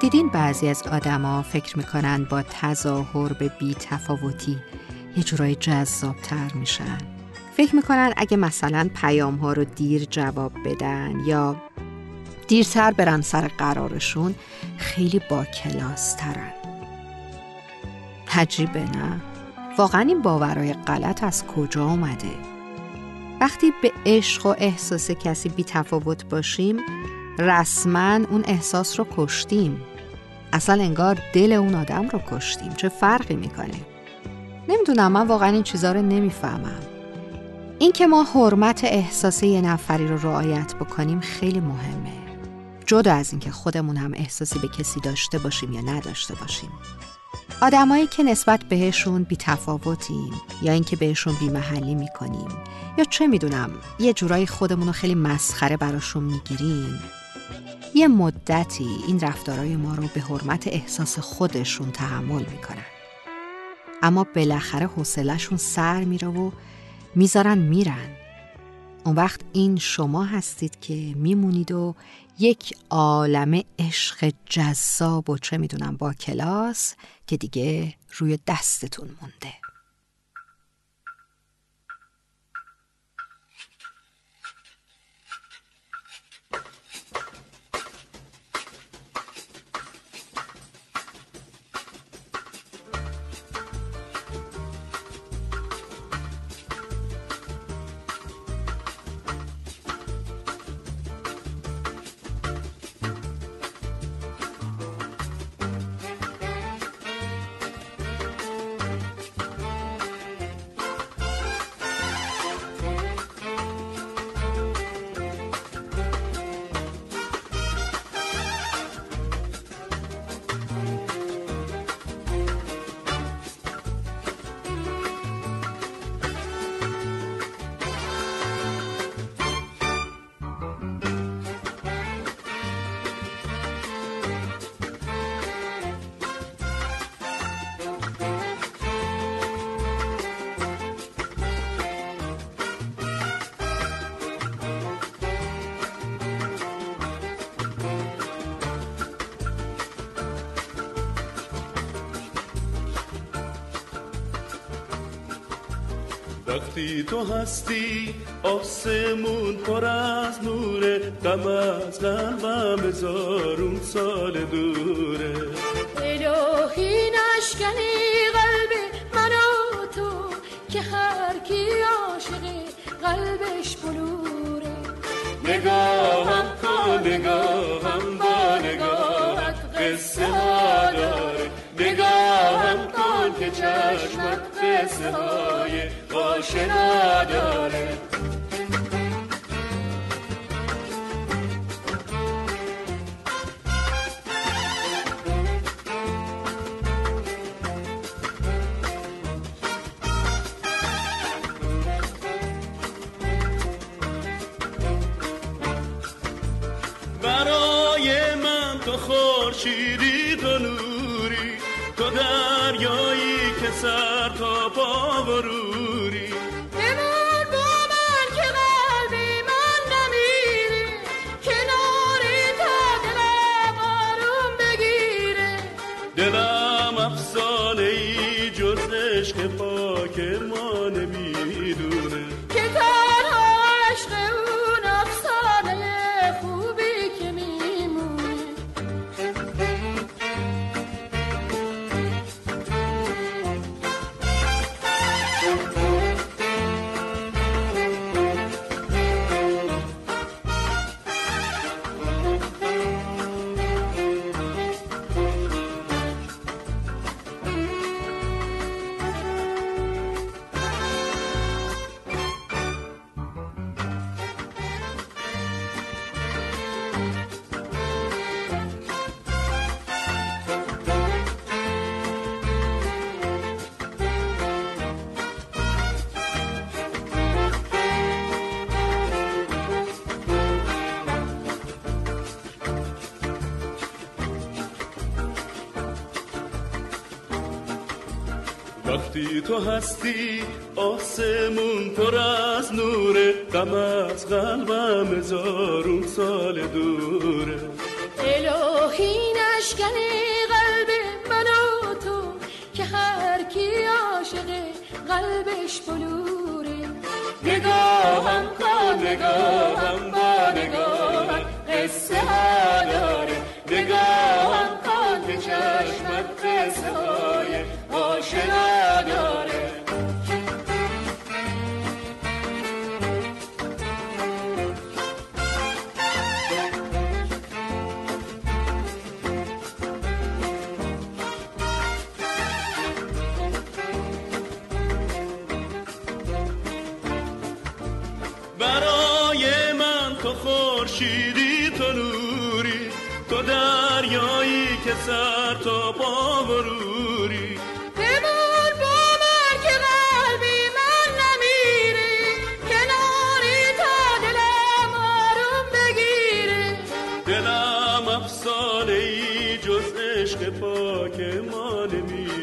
دیدین بعضی از آدما فکر می‌کنن با تظاهر به بی تفاوتی یه جورایی جذابتر میشن فکر می‌کنن اگه مثلا پیام ها رو دیر جواب بدن یا دیرتر برن سر قرارشون خیلی با کلاس ترن عجیبه نه؟ واقعا این باورهای غلط از کجا آمده؟ وقتی به عشق و احساس کسی بی تفاوت باشیم رسما اون احساس رو کشتیم اصلا انگار دل اون آدم رو کشتیم. چه فرقی می‌کنه؟ نمی‌دونم من واقعا این چیزا رو نمی‌فهمم. اینکه ما حرمت احساس یه نفری رو رعایت بکنیم خیلی مهمه. جدا از اینکه خودمون هم احساسی به کسی داشته باشیم یا نداشته باشیم. آدمایی که نسبت بهشون بی تفاوتیم یا اینکه بهشون بی محلی می‌کنیم یا چه می‌دونم یه جورایی خودمون رو خیلی مسخره براشون می‌گیریم. یه مدتی این رفتارای ما رو به حرمت احساس خودشون تحمل می‌کنن. اما بالاخره حوصلهشون سر میره و می‌ذارن میرن. اون وقت این شما هستید که میمونید و یک عالم عشق جذاب و چه می‌دونم با کلاس که دیگه روی دستتون مونده. وقتی تو هستی آسمون پر از نوره غم از قلبم هزارون سال دوره. الهی نشکنی قلب من و تو که هر کی عاشق قلبش بلوره. نگاهم کن نگاهم با نگاهت قصه چشمت قصه های آشنا داره. برای من تو خورشیدی تو نوری تو دریایی که سر ما وقتی تو هستی آسمون پر از نوره غم از قلبم هزارون سال دوره. الهی نشکنی قلب من و تو که هر کی عاشق قلبش بلوره. نگاهم کن نگاهم با نگاهم قصه برای من تو خورشیدی تو نوری تو دریایی که سر تا پا بروری بمون با من که قلبی من نمیره کناری تا دلم آروم بگیره دلم افسانه ای جز عشق پاک ما نمی‌دونه